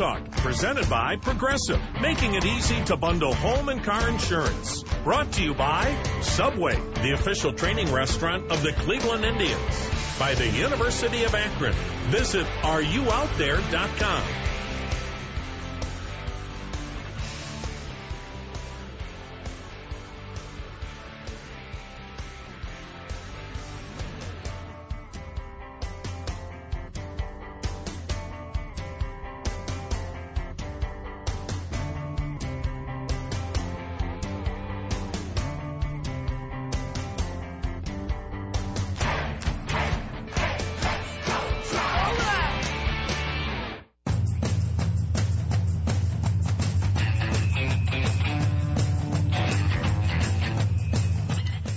Talk, presented by Progressive, making it easy to bundle home and car insurance. Brought to you by Subway, the official training restaurant of the Cleveland Indians, by the University of Akron. Visit areyououtthere.com.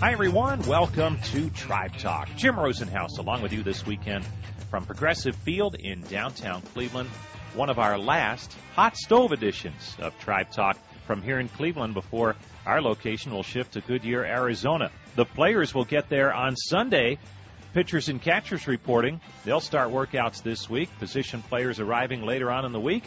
Hi, everyone. Welcome to Tribe Talk. Jim Rosenhaus along with you this weekend from Progressive Field in downtown Cleveland. One of our last hot stove editions of Tribe Talk from here in Cleveland before our location will shift to Goodyear, Arizona. The players will get there on Sunday. Pitchers and catchers reporting. They'll start workouts this week. Position players arriving later on in the week.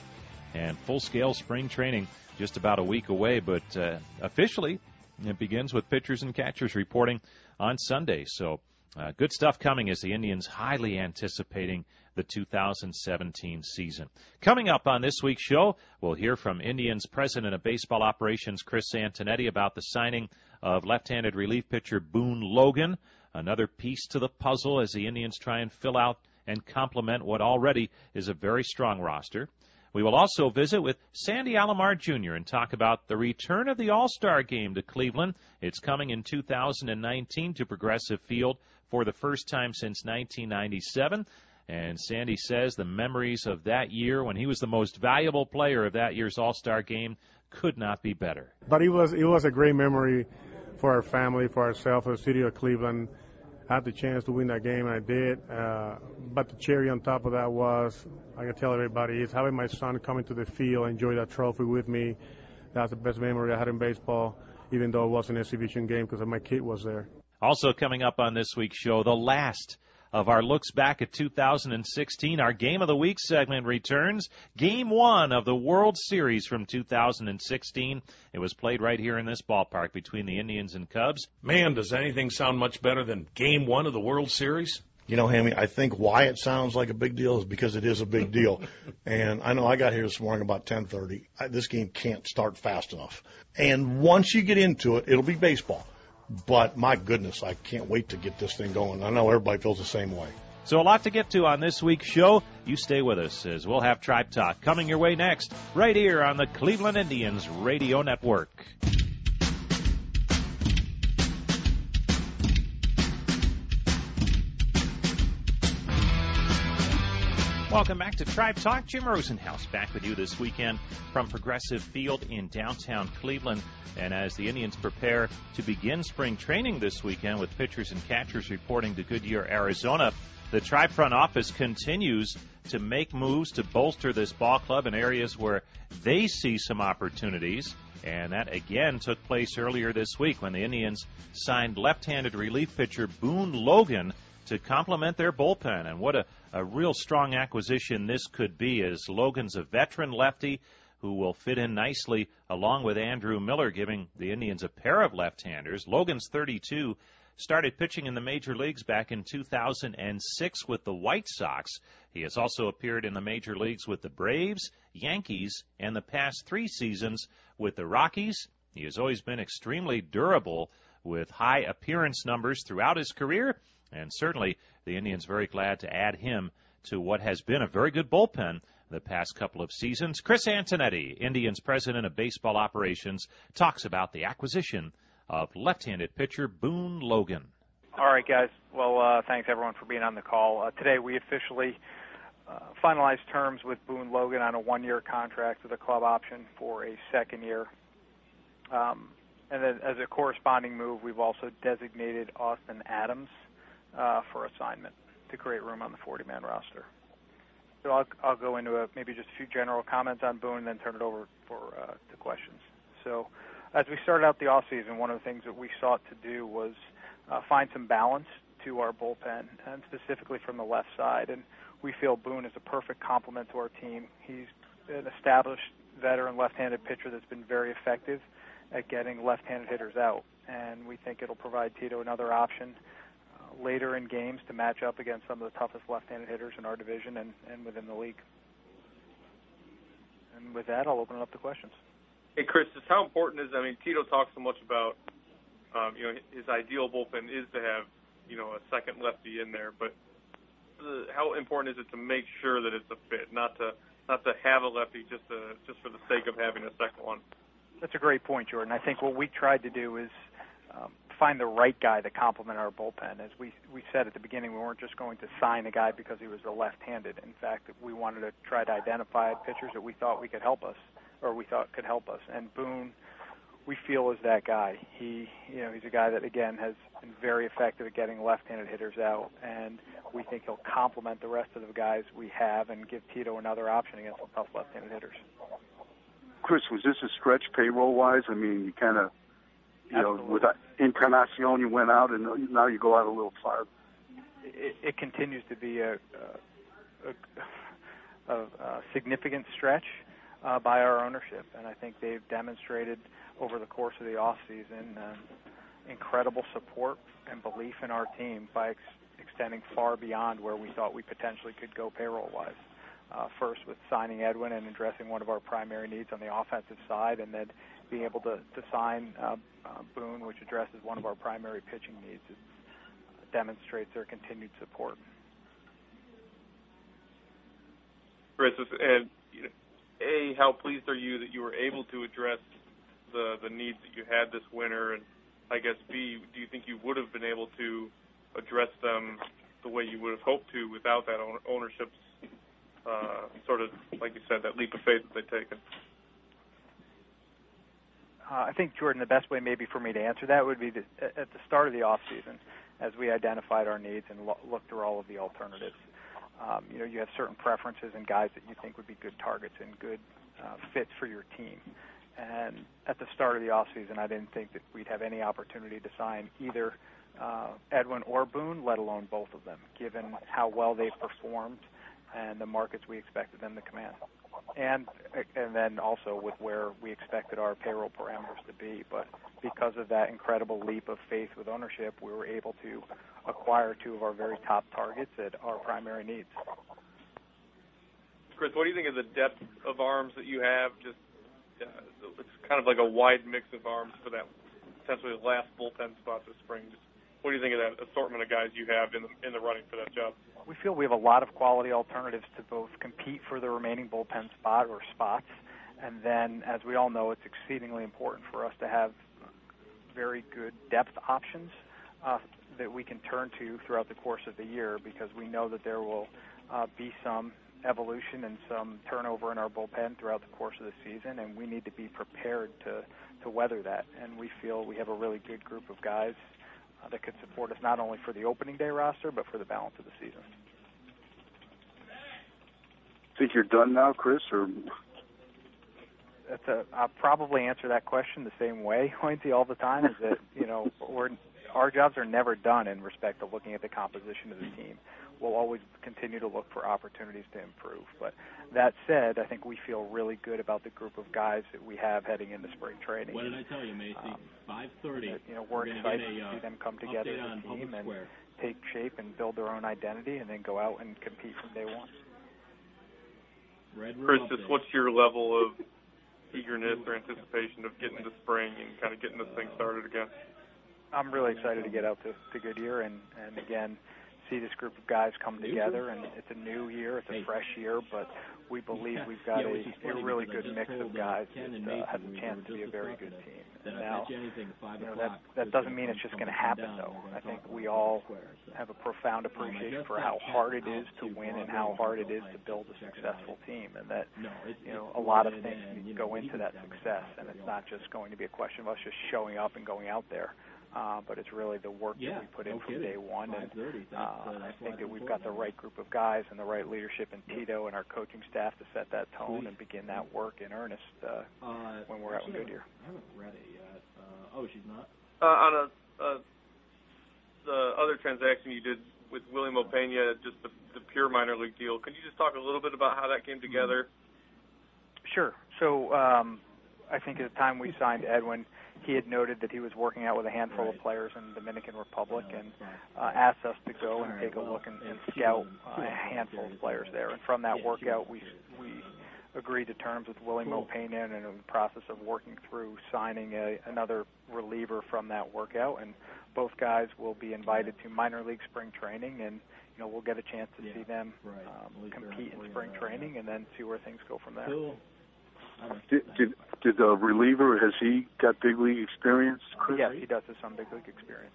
And full scale spring training just about a week away, but uh, officially it begins with pitchers and catchers reporting on Sunday. So, uh, good stuff coming as the Indians highly anticipating the 2017 season. Coming up on this week's show, we'll hear from Indians President of Baseball Operations Chris Antonetti about the signing of left-handed relief pitcher Boone Logan, another piece to the puzzle as the Indians try and fill out and complement what already is a very strong roster. We will also visit with Sandy Alomar Jr. and talk about the return of the All Star game to Cleveland. It's coming in 2019 to Progressive Field for the first time since 1997. And Sandy says the memories of that year when he was the most valuable player of that year's All Star game could not be better. But it was it was a great memory for our family, for ourselves, for the city of Cleveland. Had the chance to win that game, and I did. Uh, but the cherry on top of that was, I can tell everybody, is having my son come into the field, enjoy that trophy with me. That's the best memory I had in baseball, even though it was an exhibition game because my kid was there. Also coming up on this week's show, the last of our looks back at 2016. Our Game of the Week segment returns. Game one of the World Series from 2016. It was played right here in this ballpark between the Indians and Cubs. Man, does anything sound much better than game one of the World Series? You know, Hammy, I think why it sounds like a big deal is because it is a big deal. and I know I got here this morning about 10:30. I, this game can't start fast enough. And once you get into it, it'll be baseball. But my goodness, I can't wait to get this thing going. I know everybody feels the same way. So a lot to get to on this week's show. You stay with us as we'll have Tribe Talk coming your way next, right here on the Cleveland Indians Radio Network. Welcome back to Tribe Talk. Jim Rosenhaus back with you this weekend from Progressive Field in downtown Cleveland. And as the Indians prepare to begin spring training this weekend with pitchers and catchers reporting to Goodyear, Arizona, the Tribe front office continues to make moves to bolster this ball club in areas where they see some opportunities. And that again took place earlier this week when the Indians signed left-handed relief pitcher Boone Logan to complement their bullpen. And what a, a real strong acquisition this could be as Logan's a veteran lefty who will fit in nicely along with Andrew Miller, giving the Indians a pair of left-handers. Logan's 32, started pitching in the major leagues back in 2006 with the White Sox. He has also appeared in the major leagues with the Braves, Yankees, and the past three seasons with the Rockies. He has always been extremely durable with high appearance numbers throughout his career, and certainly the Indians very glad to add him to what has been a very good bullpen the past couple of seasons. Chris Antonetti, Indians president of baseball operations, talks about the acquisition of left-handed pitcher Boone Logan. All right, guys. Well, uh, thanks everyone for being on the call. Uh, today we officially uh, finalized terms with Boone Logan on a one-year contract with a club option for a second year. Um, and then as a corresponding move, we've also designated Austin Adams uh, for assignment to create room on the 40-man roster. So I'll, I'll go into a, maybe just a few general comments on Boone and then turn it over for uh, to questions. So as we started out the off season, one of the things that we sought to do was uh, find some balance to our bullpen, and specifically from the left side. And we feel Boone is a perfect complement to our team. He's an established veteran left-handed pitcher that's been very effective at getting left-handed hitters out, and we think it'll provide Tito another option later in games to match up against some of the toughest left-handed hitters in our division and, and within the league. And with that, I'll open it up to questions. Hey, Chris, just how important is? I mean, Tito talks so much about, um, you know, his ideal bullpen is to have, you know, a second lefty in there, but the, how important is it to make sure that it's a fit, not to not to have a lefty just to, just for the sake of having a second one? That's a great point, Jordan. I think what we tried to do is um, find the right guy to complement our bullpen. As we we said at the beginning, we weren't just going to sign a guy because he was a left-handed. In fact, we wanted to try to identify pitchers that we thought we could help us, or we thought could help us. And Boone, we feel is that guy. He, you know, he's a guy that again has been very effective at getting left-handed hitters out, and we think he'll complement the rest of the guys we have and give Tito another option against some tough left-handed hitters. Chris, was this a stretch payroll wise? I mean, you kind of, you Absolutely. know, with Encarnacion, you went out, and now you go out a little farther. It, it continues to be a, a, a, a significant stretch uh, by our ownership, and I think they've demonstrated over the course of the off season uh, incredible support and belief in our team by ex- extending far beyond where we thought we potentially could go payroll wise uh, first with signing Edwin and addressing one of our primary needs on the offensive side, and then being able to, sign uh, uh, Boone, which addresses one of our primary pitching needs. It demonstrates their continued support. Chris, and a, how pleased are you that you were able to address the the needs that you had this winter, and I guess B, do you think you would have been able to address them the way you would have hoped to without that ownership's uh, sort of, like you said, that leap of faith that they've taken? Uh, I think Jordan, the best way maybe for me to answer that would be to, at the start of the off season, as we identified our needs and lo- looked through all of the alternatives. Um, you know, you have certain preferences and guys that you think would be good targets and good uh, fits for your team. And at the start of the off season, I didn't think that we'd have any opportunity to sign either uh, Edwin or Boone, let alone both of them, given how well they've performed and the markets we expected them to command. And and then also with where we expected our payroll parameters to be. But because of that incredible leap of faith with ownership, we were able to acquire two of our very top targets at our primary needs. Chris, what do you think of the depth of arms that you have? Just uh, it's kind of like a wide mix of arms for that potentially last bullpen spot this spring. Just what do you think of that assortment of guys you have in the in the running for that job? We feel we have a lot of quality alternatives to both compete for the remaining bullpen spot or spots, and then, as we all know, it's exceedingly important for us to have very good depth options uh, that we can turn to throughout the course of the year because we know that there will uh, be some evolution and some turnover in our bullpen throughout the course of the season, and we need to be prepared to to weather that. And we feel we have a really good group of guys Uh, that could support us not only for the opening day roster but for the balance of the season. Think you're done now, Chris, or? That's a, I'll probably answer that question the same way, Hoynesy, all the time. Is that you know we're our jobs are never done in respect of looking at the composition of the team we'll always continue to look for opportunities to improve. But that said, I think we feel really good about the group of guys that we have heading into spring training. What did I tell you, Macy? Um, 5:30. You know, we're, we're excited a, to see them come uh, together as a team and take shape and build their own identity, and then go out and compete from day one. Red Chris, just what's your level of eagerness or anticipation of getting to spring and kind of getting this thing started again? I'm really excited to get out to, to Goodyear and and again see this group of guys come together, and it's a new year, it's a fresh year, but we believe we've got a, a really good mix of guys that uh, has a chance to be a very good team. And now, you know, that that doesn't mean it's just going to happen, though. I think we all have a profound appreciation for how hard it is to win and how hard it is to build a successful team, and that you know a lot of things go into that success, and it's not just going to be a question of us just showing up and going out there uh, but it's really the work yeah, that we put no in from kidding. day one. And uh, uh, I think that we've got the right group of guys and the right leadership in Tito and our coaching staff to set that tone Please. and begin that work in earnest uh, Uh, when we're out in Goodyear. I haven't read it yet. Uh, oh, she's not. Uh, on a uh, the other transaction you did with William Opena, just the, the pure minor league deal. Can you just talk a little bit about how that came together? Sure. So um, I think at the time we signed Edwin, he had noted that he was working out with a handful of players in the Dominican Republic and uh, asked us to go and take a look and, and scout uh, a handful of players there. And from that workout, we we agreed to terms with Willie Mopena and in the process of working through signing a, another reliever from that workout. And both guys will be invited to minor league spring training and you know, we'll get a chance to see them um, compete in spring training and then see where things go from there. Cool. Did, did did the reliever has he got big league experience? Chris? Yes, he does have some big league experience.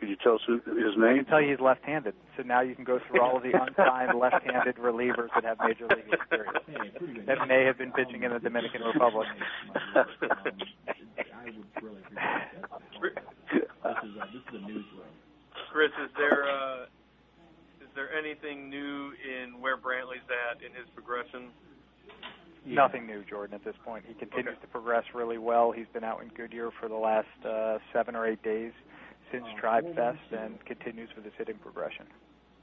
Could you tell us who- his I name? can tell you he's left-handed, so now you can go through all of the unsigned left-handed relievers that have major league experience that may have been pitching in the Dominican Republic. I would really appreciate that. This is uh, this is a newsroom. Chris, is there uh, is there anything new in where Brantley's at in his progression? Nothing new, Jordan, at this point. He continues to progress really well. He's been out in Goodyear for the last uh, seven or eight days since Tribe Fest and continues with his hitting progression.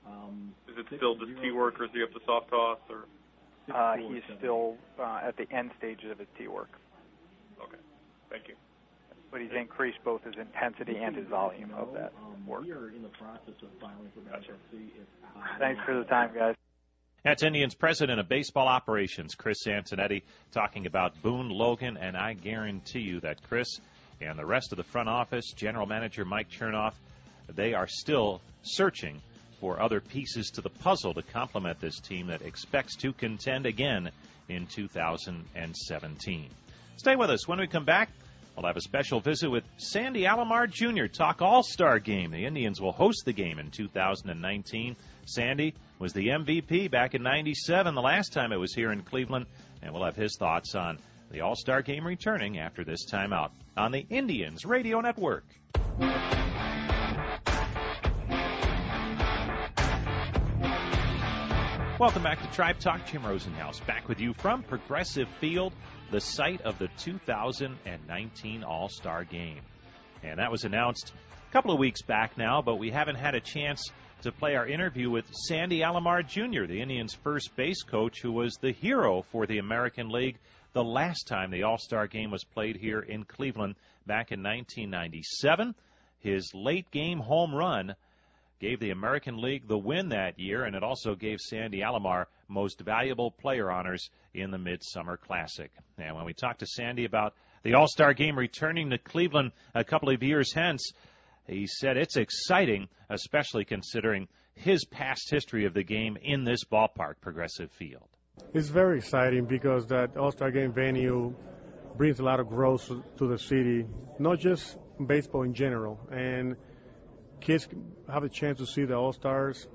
Um, Is it still just T work, or is he up to soft toss, or Uh, he's still uh, at the end stages of his tee work, okay? Thank you. but he's increased both his intensity and his volume of that um, work. we are in the process of filing for bankruptcy. If, uh, Thanks for the time, guys. That's Indians President of Baseball Operations, Chris Antonetti, talking about Boone Logan, and I guarantee you that Chris and the rest of the front office, General Manager Mike Chernoff, they are still searching for other pieces to the puzzle to complement this team that expects to contend again in 2017. Stay with us. When we come back, we'll have a special visit with Sandy Alomar Jr. Talk All Star Game. The Indians will host the game in 2019. Sandy was the MVP back in 97, the last time it was here in Cleveland, and we'll have his thoughts on the All Star Game returning after this timeout on the Indians Radio Network. Welcome back to Tribe Talk. Jim Rosenhaus back with you from Progressive Field, the site of the 2019 All Star Game. And that was announced a couple of weeks back now, but we haven't had a chance to play our interview with Sandy Alomar Jr., the Indians' first base coach, who was the hero for the American League the last time the All Star Game was played here in Cleveland back in 1997. His late game home run gave the American League the win that year, and it also gave Sandy Alomar Most Valuable Player honors in the Midsummer Classic. And when we talked to Sandy about the All Star game returning to Cleveland a couple of years hence, he said it's exciting, especially considering his past history of the game in this ballpark, Progressive Field. It's very exciting because that All-Star Game venue brings a lot of growth to the city, not just baseball in general. And kids have a chance to see the All-Stars,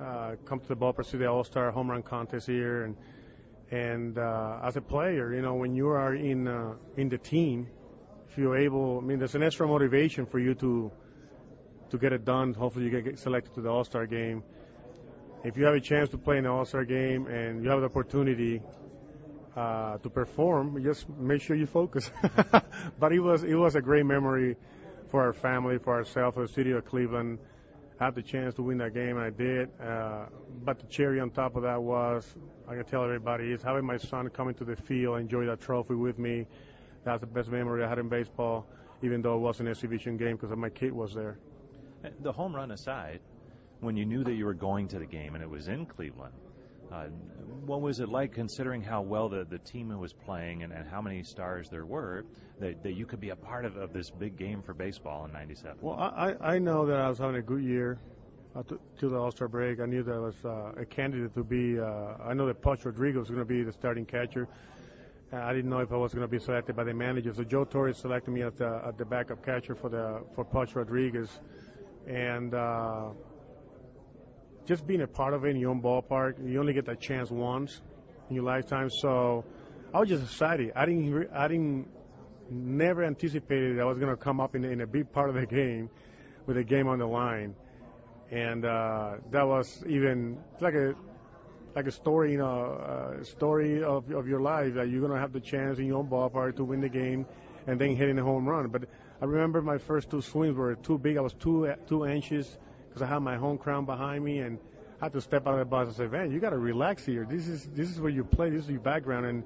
uh, come to the ballpark, see the All-Star home run contest here, and and uh, as a player, you know, when you are in uh, in the team, if you're able, I mean, there's an extra motivation for you to to get it done. Hopefully, you get selected to the All-Star game. If you have a chance to play in the All-Star game and you have the opportunity uh, to perform, just make sure you focus. but it was it was a great memory for our family, for ourselves, for the city of Cleveland. I had the chance to win that game, and I did. Uh, but the cherry on top of that was, I can tell everybody, is having my son come into the field, enjoy that trophy with me. That's the best memory I had in baseball, even though it was an exhibition game because my kid was there. The home run aside, when you knew that you were going to the game and it was in Cleveland, uh, what was it like considering how well the, the team was playing and, and how many stars there were that, that you could be a part of, of this big game for baseball in 97? Well, I, I know that I was having a good year uh, to, to the All Star break. I knew that I was uh, a candidate to be. Uh, I know that Pudge Rodriguez was going to be the starting catcher. Uh, I didn't know if I was going to be selected by the manager. So Joe Torre selected me at the, as the backup catcher for the for Pudge Rodriguez, and uh, just being a part of it in your own ballpark, you only get that chance once in your lifetime. So I was just excited. I didn't I didn't never anticipated I was going to come up in, in a big part of the game with a game on the line and uh, that was even like a like a story, you know, a story of of your life that you're gonna have the chance in your own ballpark to win the game, and then hitting a home run. But I remember my first two swings were too big. I was too too anxious because I had my home crown behind me, and I had to step out of the box and say, "Man, you got to relax here. This is this is where you play. This is your background." And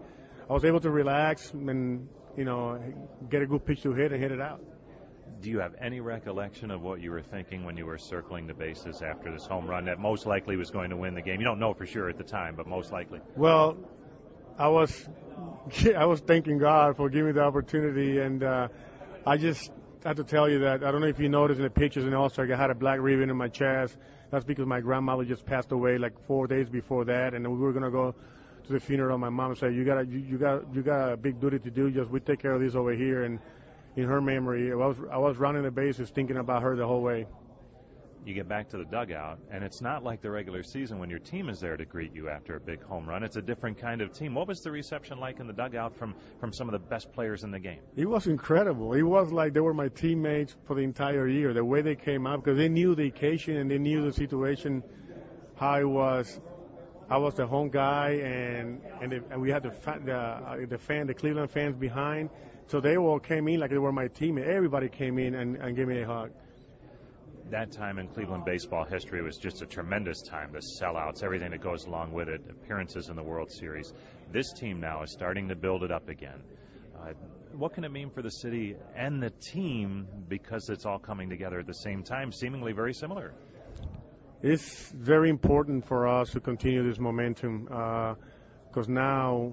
I was able to relax and you know get a good pitch to hit and hit it out do you have any recollection of what you were thinking when you were circling the bases after this home run that most likely was going to win the game? You don't know for sure at the time, but most likely. Well, I was I was thanking God for giving me the opportunity, and uh, I just have to tell you that I don't know if you noticed in the pictures the All-Star, I had a black ribbon in my chest. That's because my grandmother just passed away like four days before that, and we were gonna go to the funeral. My mom said, "You got you, you got you got a big duty to do. Just we take care of this over here." And in her memory. I was I was running the bases thinking about her the whole way. You get back to the dugout, and it's not like the regular season when your team is there to greet you after a big home run. It's a different kind of team. What was the reception like in the dugout from from some of the best players in the game? It was incredible. It was like they were my teammates for the entire year. The way they came out because they knew the occasion and they knew the situation, how it was. I was the home guy, and and, the, and we had the the, uh, the fan, the Cleveland fans behind so they all came in like they were my team. Everybody came in and, and gave me a hug. That time in Cleveland baseball history was just a tremendous time. The sellouts, everything that goes along with it, appearances in the World Series. This team now is starting to build it up again. Uh, what can it mean for the city and the team because it's all coming together at the same time, seemingly very similar? It's very important for us to continue this momentum because uh, now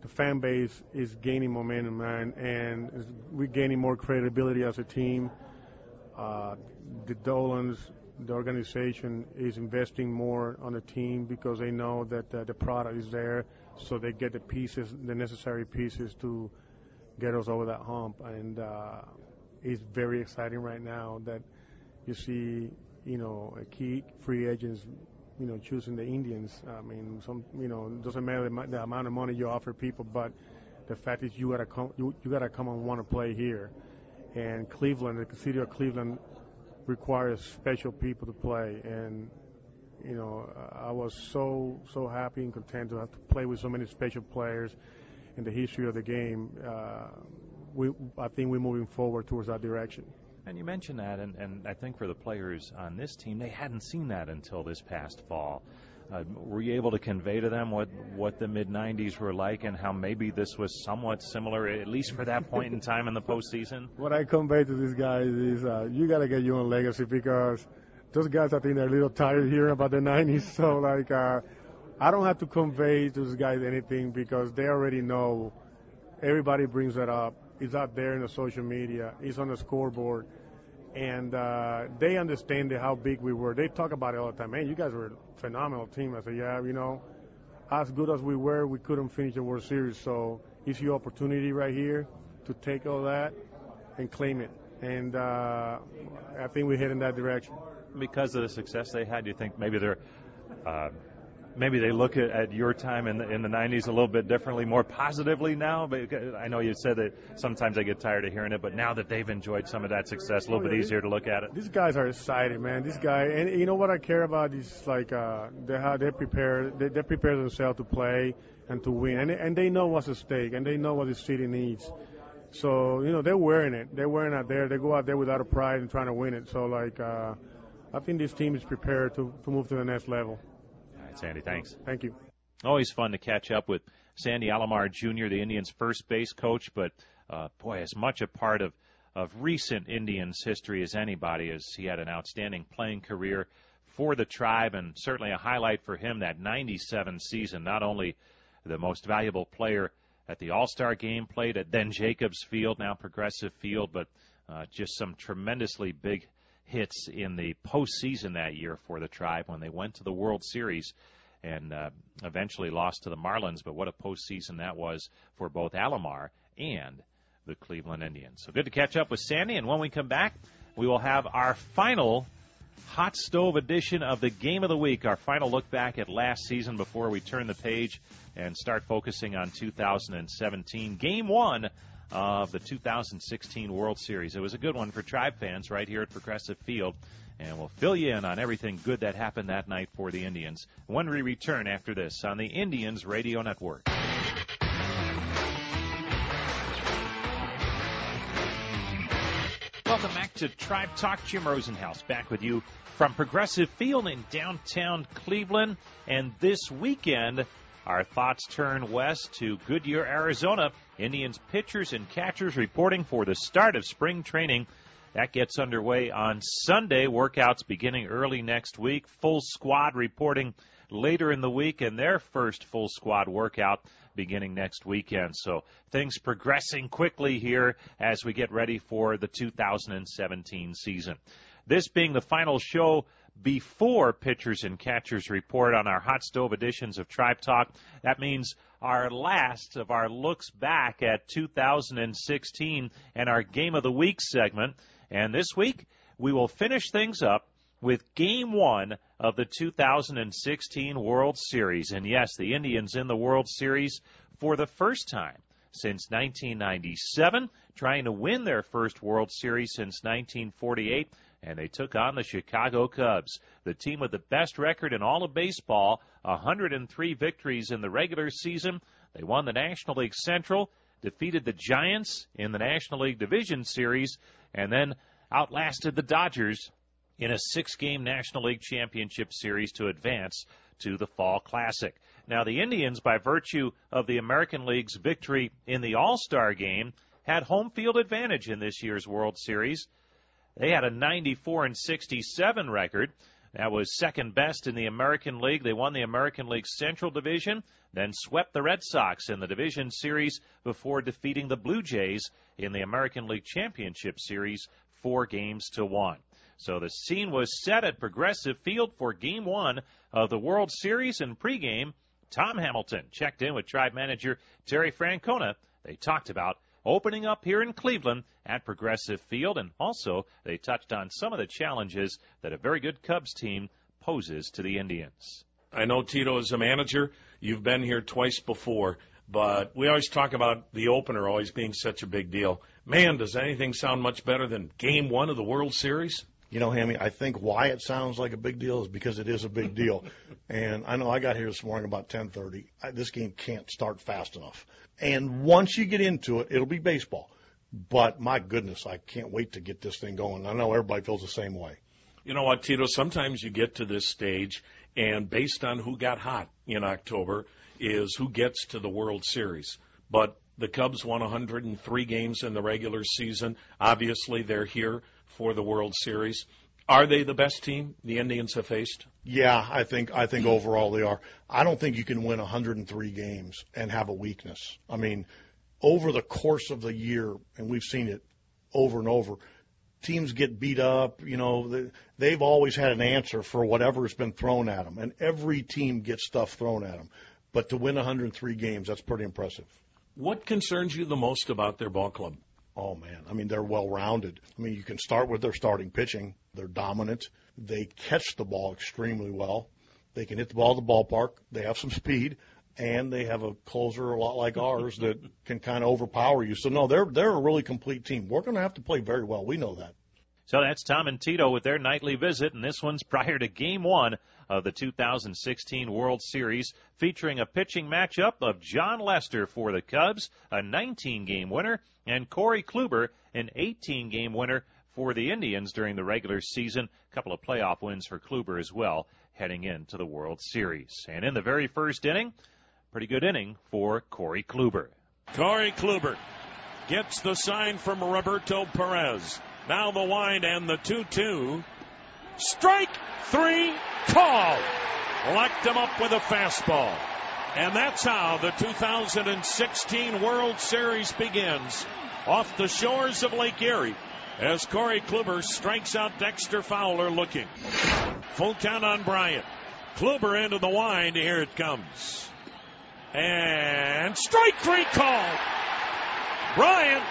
the fan base is gaining momentum, man, and we're gaining more credibility as a team. Uh, the Dolans, the organization, is investing more on the team because they know that uh, the product is there, so they get the pieces, the necessary pieces to get us over that hump. And uh, it's very exciting right now that you see, you know, a key free agents you know, choosing the Indians. I mean, some, you know, it doesn't matter the, amount of money you offer people, but the fact is you gotta come, you, you gotta come and want to play here. And Cleveland, the city of Cleveland, requires special people to play. And you know, I was so so happy and content to have to play with so many special players in the history of the game. Uh, we, I think we're moving forward towards that direction. And you mentioned that, and, and I think for the players on this team, they hadn't seen that until this past fall. Uh, were you able to convey to them what, what the mid 90s were like and how maybe this was somewhat similar, at least for that point in time in the postseason? What I convey to these guys is uh, you got to get your own legacy because those guys, I think, they're a little tired hearing about the 90s. So, like, uh, I don't have to convey to these guys anything because they already know. Everybody brings that up. It's out there in the social media. It's on the scoreboard and uh, they understand how big we were. They talk about it all the time. Man, you guys were a phenomenal team. I said, yeah, you know, as good as we were, we couldn't finish the World Series. So it's your opportunity right here to take all that and claim it. And uh, I think we're heading that direction. Because of the success they had, do you think maybe they're uh, maybe they look at, at your time in the, in the 90s a little bit differently, more positively now. But I know you said that sometimes I get tired of hearing it, but now that they've enjoyed some of that success, a little oh, yeah, bit easier to look at it. These guys are excited, man. These guys, and you know what I care about is like uh, they how they prepare they, they prepare themselves to play and to win, and and they know what's at stake, and they know what the city needs. So you know they're wearing it. They're wearing it there. They go out there without a pride and trying to win it. So like. Uh, I think this team is prepared to, to move to the next level. Sandy. Thanks. Thank you. Always fun to catch up with Sandy Alomar Jr., the Indians' first base coach, but uh, boy, as much a part of of recent Indians history as anybody, as he had an outstanding playing career for the tribe, and certainly a highlight for him that '97 season. Not only the most valuable player at the All Star game, played at then Jacobs Field, now Progressive Field, but uh, just some tremendously big hits in the postseason that year for the Tribe when they went to the World Series and uh, eventually lost to the Marlins. But what a postseason that was for both Alomar and the Cleveland Indians. So good to catch up with Sandy. And when we come back, we will have our final hot stove edition of the game of the week, our final look back at last season before we turn the page and start focusing on 2017. Game one of the 2016 World Series. It was a good one for Tribe fans right here at Progressive Field, and we'll fill you in on everything good that happened that night for the Indians when we return after this on the Indians Radio Network. Welcome back to Tribe Talk. Jim Rosenhaus back with you from Progressive Field in downtown Cleveland. And this weekend, our thoughts turn west to Goodyear, Arizona. Indians pitchers and catchers reporting for the start of spring training. That gets underway on Sunday. Workouts beginning early next week. Full squad reporting later in the week, and their first full squad workout beginning next weekend. So things progressing quickly here as we get ready for the 2017 season. This being the final show before pitchers and catchers report on our hot stove editions of Tribe Talk. That means our last of our looks back at 2016 and our Game of the Week segment. And this week, we will finish things up with Game 1 of the 2016 World Series. And yes, the Indians in the World Series for the first time since 1997, trying to win their first World Series since 1948 and they took on the Chicago Cubs, the team with the best record in all of baseball, 103 victories in the regular season. They won the National League Central, defeated the Giants in the National League Division Series, and then outlasted the Dodgers in a six game National League Championship Series to advance to the Fall Classic. Now, the Indians, by virtue of the American League's victory in the All Star game, had home field advantage in this year's World Series. They had a 94 and 67 record. That was second best in the American League. They won the American League Central Division, then swept the Red Sox in the division series before defeating the Blue Jays in the American League Championship Series four games to one. So the scene was set at Progressive Field for Game One of the World Series and pregame. Tom Hamilton checked in with Tribe manager Terry Francona. They talked about opening up here in Cleveland at Progressive Field. And also, they touched on some of the challenges that a very good Cubs team poses to the Indians. I know Tito is a manager. You've been here twice before, but we always talk about the opener always being such a big deal. Man, does anything sound much better than game one of the World Series? You know, Hammy, I think why it sounds like a big deal is because it is a big deal. and I know I got here this morning about 10:30. This game can't start fast enough. And once you get into it, it'll be baseball. But my goodness, I can't wait to get this thing going. I know everybody feels the same way. You know what, Tito? Sometimes you get to this stage, and based on who got hot in October, is who gets to the World Series. But the Cubs won 103 games in the regular season. Obviously, they're here for the World Series. Are they the best team the Indians have faced? Yeah, I think I think overall they are. I don't think you can win 103 games and have a weakness. I mean, over the course of the year, and we've seen it over and over, teams get beat up. You know, they've always had an answer for whatever's been thrown at them, and every team gets stuff thrown at them. But to win 103 games, that's pretty impressive. What concerns you the most about their ball club? Oh man, I mean they're well rounded. I mean you can start with their starting pitching. They're dominant. They catch the ball extremely well. They can hit the ball at the ballpark. They have some speed, and they have a closer a lot like ours that can kind of overpower you. So no, they're they're a really complete team. We're going to have to play very well. We know that. So that's Tom and Tito with their nightly visit, and this one's prior to Game One of the 2016 World Series, featuring a pitching matchup of Jon Lester for the Cubs, a 19-game winner, and Corey Kluber, an 18-game winner for the Indians during the regular season. A couple of playoff wins for Kluber as well, heading into the World Series. And in the very first inning, pretty good inning for Corey Kluber. Corey Kluber gets the sign from Roberto Perez. Now the wind and the 2 2. Strike three, call. Locked him up with a fastball. And that's how the 2016 World Series begins. Off the shores of Lake Erie as Corey Kluber strikes out Dexter Fowler looking. Full count on Bryant. Kluber into the wind. Here it comes. And strike three called. Bryant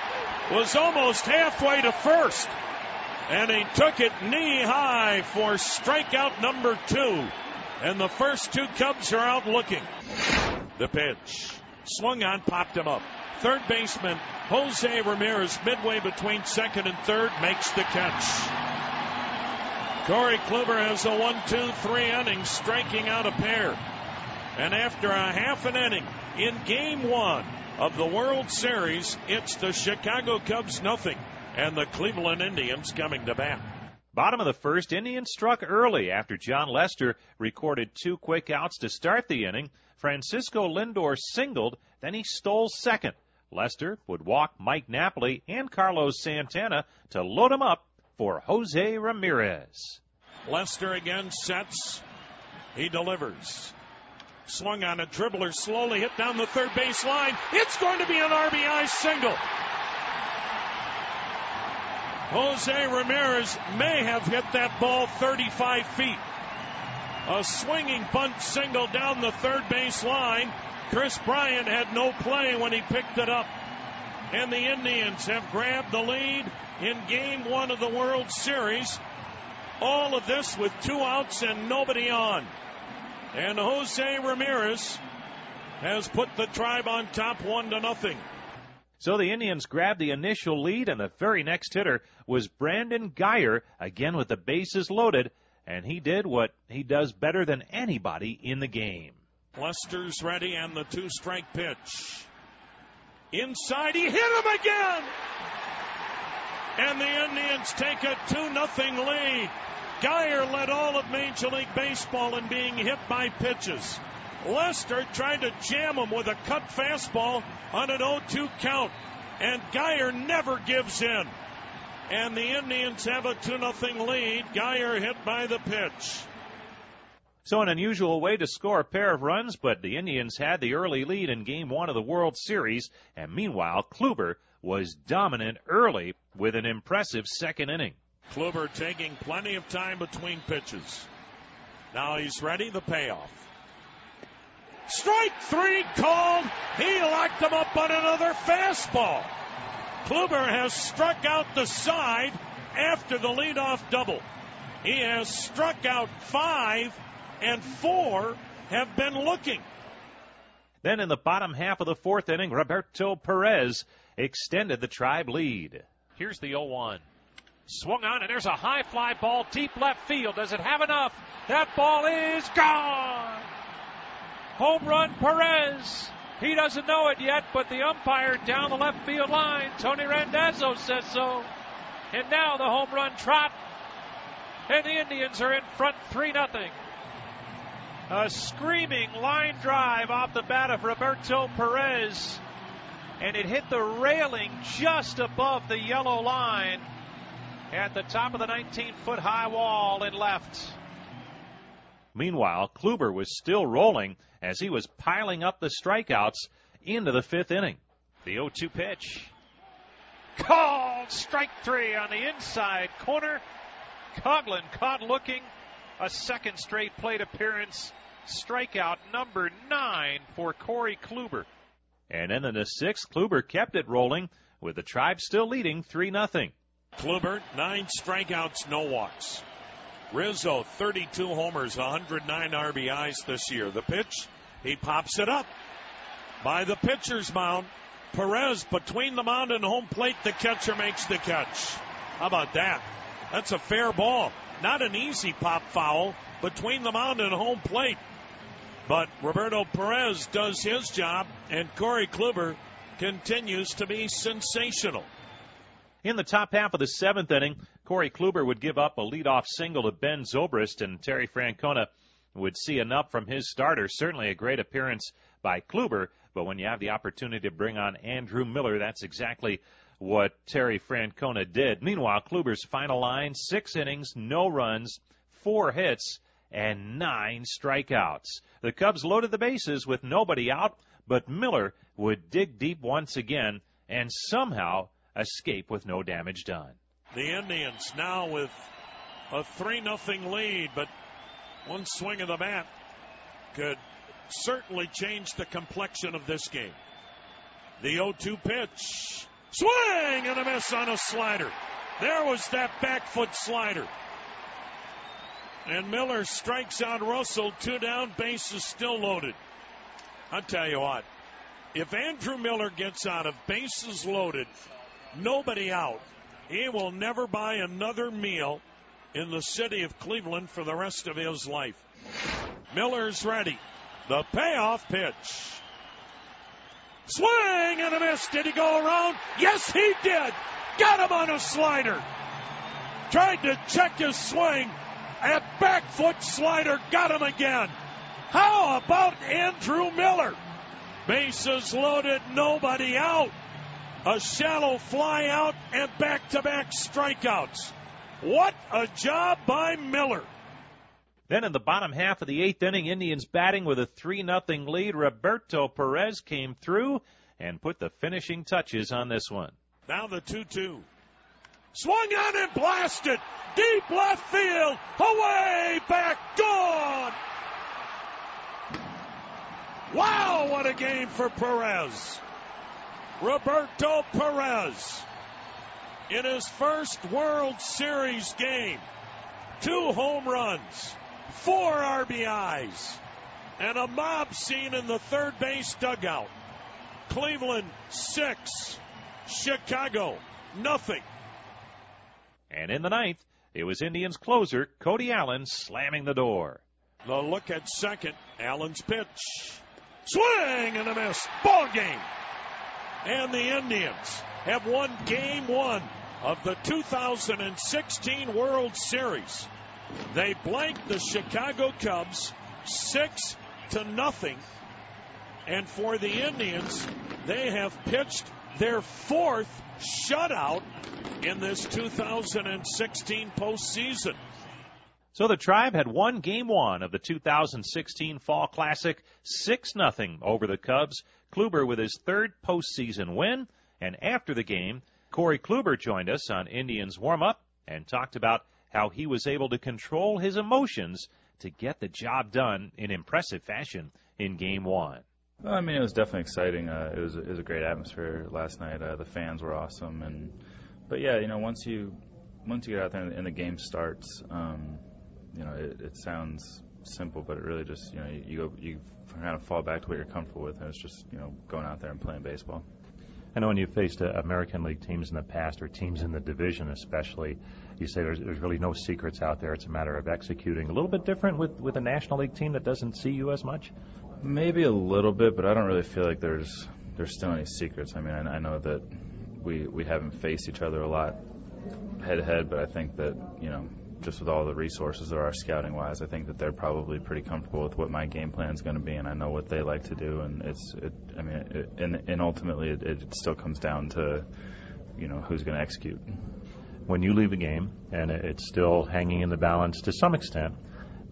was almost halfway to first. And he took it knee high for strikeout number two. And the first two Cubs are out looking. The pitch. Swung on, popped him up. Third baseman Jose Ramirez, midway between second and third, makes the catch. Corey Kluber has a one, two, three inning, striking out a pair. And after a half an inning in game one of the World Series, it's the Chicago Cubs nothing and the Cleveland Indians coming to bat. Bottom of the first, Indians struck early after Jon Lester recorded two quick outs to start the inning. Francisco Lindor singled, then he stole second. Lester would walk Mike Napoli and Carlos Santana to load him up for Jose Ramirez. Lester again sets. He delivers. Swung on a dribbler, slowly hit down the third base line. It's going to be an RBI single. Jose Ramirez may have hit that ball 35 feet. A swinging bunt single down the third base line. Kris Bryant had no play when he picked it up. And the Indians have grabbed the lead in game one of the World Series. All of this with two outs and nobody on. And Jose Ramirez has put the tribe on top one to nothing. So the Indians grabbed the initial lead, and the very next hitter was Brandon Guyer, again with the bases loaded, and he did what he does better than anybody in the game. Lester's ready and the two strike pitch. Inside, he hit him again! And the Indians take a 2 0 lead. Guyer led all of Major League Baseball in being hit by pitches. Lester tried to jam him with a cut fastball on an 0 2 count. And Guyer never gives in. And the Indians have a 2 0 lead. Guyer hit by the pitch. So an unusual way to score a pair of runs, but the Indians had the early lead in game one of the World Series, and meanwhile, Kluber was dominant early with an impressive second inning. Kluber taking plenty of time between pitches. Now he's ready, the payoff. Strike three called. He locked him up on another fastball. Kluber has struck out the side after the leadoff double. He has struck out five and four have been looking. Then in the bottom half of the fourth inning, Roberto Perez extended the tribe lead. Here's the 0 1. Swung on, and there's a high fly ball deep left field. Does it have enough? That ball is gone! Home run, Perez. He doesn't know it yet, but the umpire down the left field line, Tony Randazzo, says so. And now the home run trot. And the Indians are in front 3 0. A screaming line drive off the bat of Roberto Perez, and it hit the railing just above the yellow line at the top of the 19 foot high wall in left. Meanwhile, Kluber was still rolling as he was piling up the strikeouts into the fifth inning. The 0 2 pitch. Called strike three on the inside corner. Coghlan caught looking. A second straight plate appearance strikeout number nine for Corey Kluber. And then in the sixth, Kluber kept it rolling with the Tribe still leading 3 0. Kluber, nine strikeouts, no walks. Rizzo, 32 homers, 109 RBIs this year. The pitch, he pops it up. By the pitcher's mound, Perez between the mound and home plate, the catcher makes the catch. How about that? That's a fair ball. Not an easy pop foul between the mound and home plate. But Roberto Perez does his job, and Corey Kluber continues to be sensational. In the top half of the seventh inning, Corey Kluber would give up a leadoff single to Ben Zobrist, and Terry Francona would see enough from his starter. Certainly a great appearance by Kluber, but when you have the opportunity to bring on Andrew Miller, that's exactly what Terry Francona did. Meanwhile, Kluber's final line six innings, no runs, four hits, and nine strikeouts. The Cubs loaded the bases with nobody out, but Miller would dig deep once again and somehow escape with no damage done. The Indians now with a 3 nothing lead, but one swing of the bat could certainly change the complexion of this game. The 0 2 pitch. Swing and a miss on a slider. There was that back foot slider. And Miller strikes out Russell, two down, bases still loaded. I'll tell you what, if Andrew Miller gets out of bases loaded, nobody out, he will never buy another meal in the city of Cleveland for the rest of his life. Miller's ready. The payoff pitch. Swing and a miss. Did he go around? Yes, he did. Got him on a slider. Tried to check his swing. A back foot slider got him again. How about Andrew Miller? Bases loaded, nobody out. A shallow fly out and back to back strikeouts. What a job by Miller. Then in the bottom half of the eighth inning, Indians batting with a 3 0 lead. Roberto Perez came through and put the finishing touches on this one. Now the 2 2. Swung on and blasted. Deep left field. Away, back, gone. Wow, what a game for Perez. Roberto Perez in his first World Series game. Two home runs, four RBIs, and a mob scene in the third base dugout. Cleveland six, Chicago nothing. And in the ninth, it was Indians closer Cody Allen slamming the door. The look at second, Allen's pitch. Swing and a miss. Ball game. And the Indians have won game one of the 2016 World Series. They blanked the Chicago Cubs six to nothing. And for the Indians, they have pitched their fourth shutout in this 2016 postseason. So the Tribe had won game one of the 2016 Fall Classic 6 0 over the Cubs. Kluber with his third postseason win. And after the game, Corey Kluber joined us on Indians warm up and talked about how he was able to control his emotions to get the job done in impressive fashion in game one. Well, I mean, it was definitely exciting. Uh, it was it was a great atmosphere last night. Uh, the fans were awesome, and but yeah, you know, once you once you get out there and, the game starts, um, you know, it, it sounds simple, but it really just you know you, you go you kind of fall back to what you're comfortable with, and it's just you know going out there and playing baseball. I know when you've faced uh, American League teams in the past, or teams in the division especially, you say there's, there's really no secrets out there. It's a matter of executing. A little bit different with, with a National League team that doesn't see you as much? Maybe a little bit, but I don't really feel like there's there's still any secrets. I mean, I, I know that we we haven't faced each other a lot head to head, but I think that you know just with all the resources there are scouting wise, I think that they're probably pretty comfortable with what my game plan is going to be, and I know what they like to do, and it's it. I mean, it, and and ultimately it, it still comes down to you know who's going to execute. When you leave a game and it's still hanging in the balance to some extent,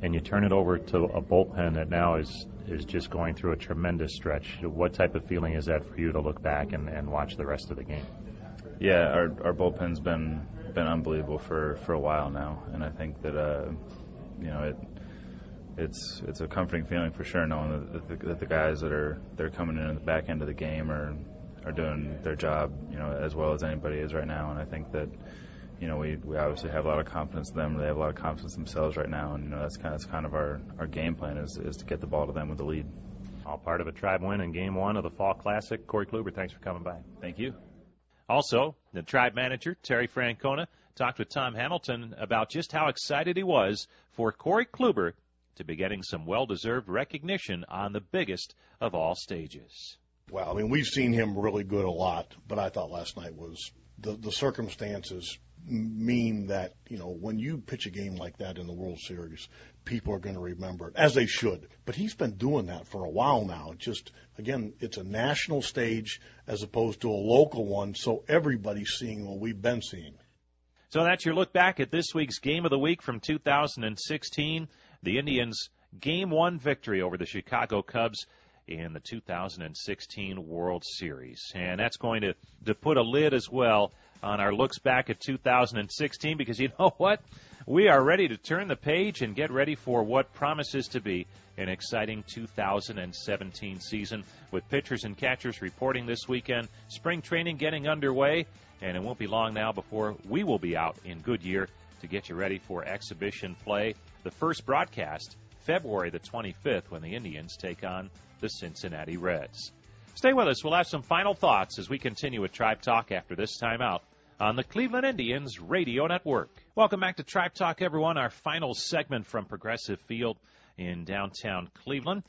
and you turn it over to a bullpen that now is is just going through a tremendous stretch. What type of feeling is that for you to look back and, and watch the rest of the game? Yeah, our our bullpen's been been unbelievable for for a while now, and I think that uh, you know it it's it's a comforting feeling for sure knowing that the, that the guys that are they're coming in at the back end of the game are are doing their job you know as well as anybody is right now, and I think that you know, we, we obviously have a lot of confidence in them. They have a lot of confidence in themselves right now, and you know that's kind of that's kind of our, our game plan is is to get the ball to them with the lead. All part of a tribe win in Game One of the Fall Classic. Corey Kluber, thanks for coming by. Thank you. Also, the tribe manager Terry Francona talked with Tom Hamilton about just how excited he was for Corey Kluber to be getting some well-deserved recognition on the biggest of all stages. Well, I mean, we've seen him really good a lot, but I thought last night was the the circumstances mean that you know when you pitch a game like that in the World Series, people are going to remember it as they should. But he's been doing that for a while now. Just again, it's a national stage as opposed to a local one, so everybody's seeing what we've been seeing. So that's your look back at this week's game of the week from 2016. The Indians' game one victory over the Chicago Cubs in the 2016 World Series. And that's going to, to put a lid as well on our looks back at 2016 because you know what? We are ready to turn the page and get ready for what promises to be an exciting 2017 season with pitchers and catchers reporting this weekend, spring training getting underway, and it won't be long now before we will be out in Goodyear to get you ready for exhibition play. The first broadcast, February the 25th, when the Indians take on the Cincinnati Reds. Stay with us. We'll have some final thoughts as we continue with Tribe Talk after this timeout on the Cleveland Indians Radio Network. Welcome back to Tribe Talk, everyone. Our final segment from Progressive Field in downtown Cleveland.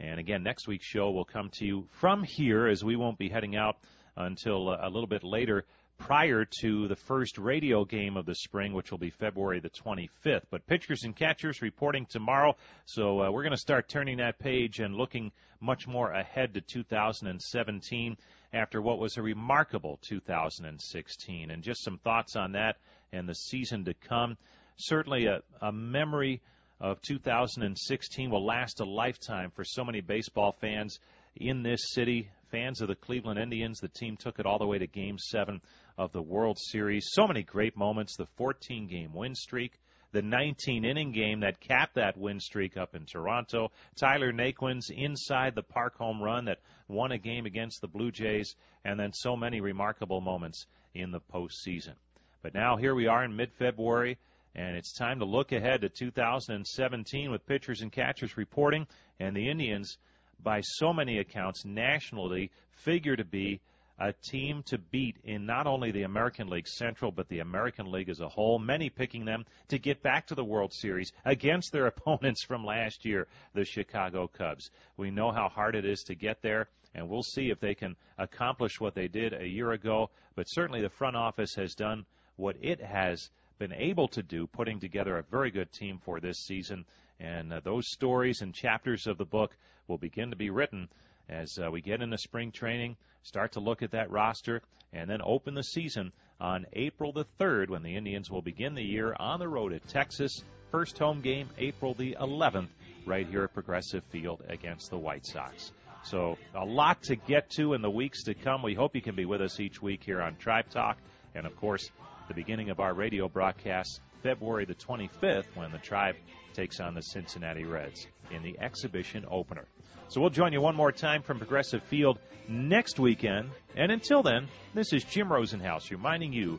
And again, next week's show will come to you from here as we won't be heading out until uh, a little bit later prior to the first radio game of the spring, which will be February the 25th. But pitchers and catchers reporting tomorrow, so uh, we're going to start turning that page and looking much more ahead to 2017 after what was a remarkable 2016. And just some thoughts on that and the season to come. Certainly a, a memory of 2016 will last a lifetime for so many baseball fans in this city, fans of the Cleveland Indians. The team took it all the way to Game 7 of the World Series. So many great moments. The 14 game win streak, the 19 inning game that capped that win streak up in Toronto, Tyler Naquin's inside the park home run that won a game against the Blue Jays, and then so many remarkable moments in the postseason. But now here we are in mid February, and it's time to look ahead to 2017 with pitchers and catchers reporting, and the Indians, by so many accounts nationally, figure to be a team to beat in not only the American League Central, but the American League as a whole. Many picking them to get back to the World Series against their opponents from last year, the Chicago Cubs. We know how hard it is to get there, and we'll see if they can accomplish what they did a year ago. But certainly the front office has done what it has been able to do, putting together a very good team for this season. And uh, those stories and chapters of the book will begin to be written as uh, we get into spring training, start to look at that roster, and then open the season on April the 3rd when the Indians will begin the year on the road at Texas. First home game, April the 11th, right here at Progressive Field against the White Sox. So, a lot to get to in the weeks to come. We hope you can be with us each week here on Tribe Talk. And, of course, the beginning of our radio broadcast, February the 25th, when the Tribe takes on the Cincinnati Reds in the exhibition opener. So we'll join you one more time from Progressive Field next weekend. And until then, this is Jim Rosenhaus reminding you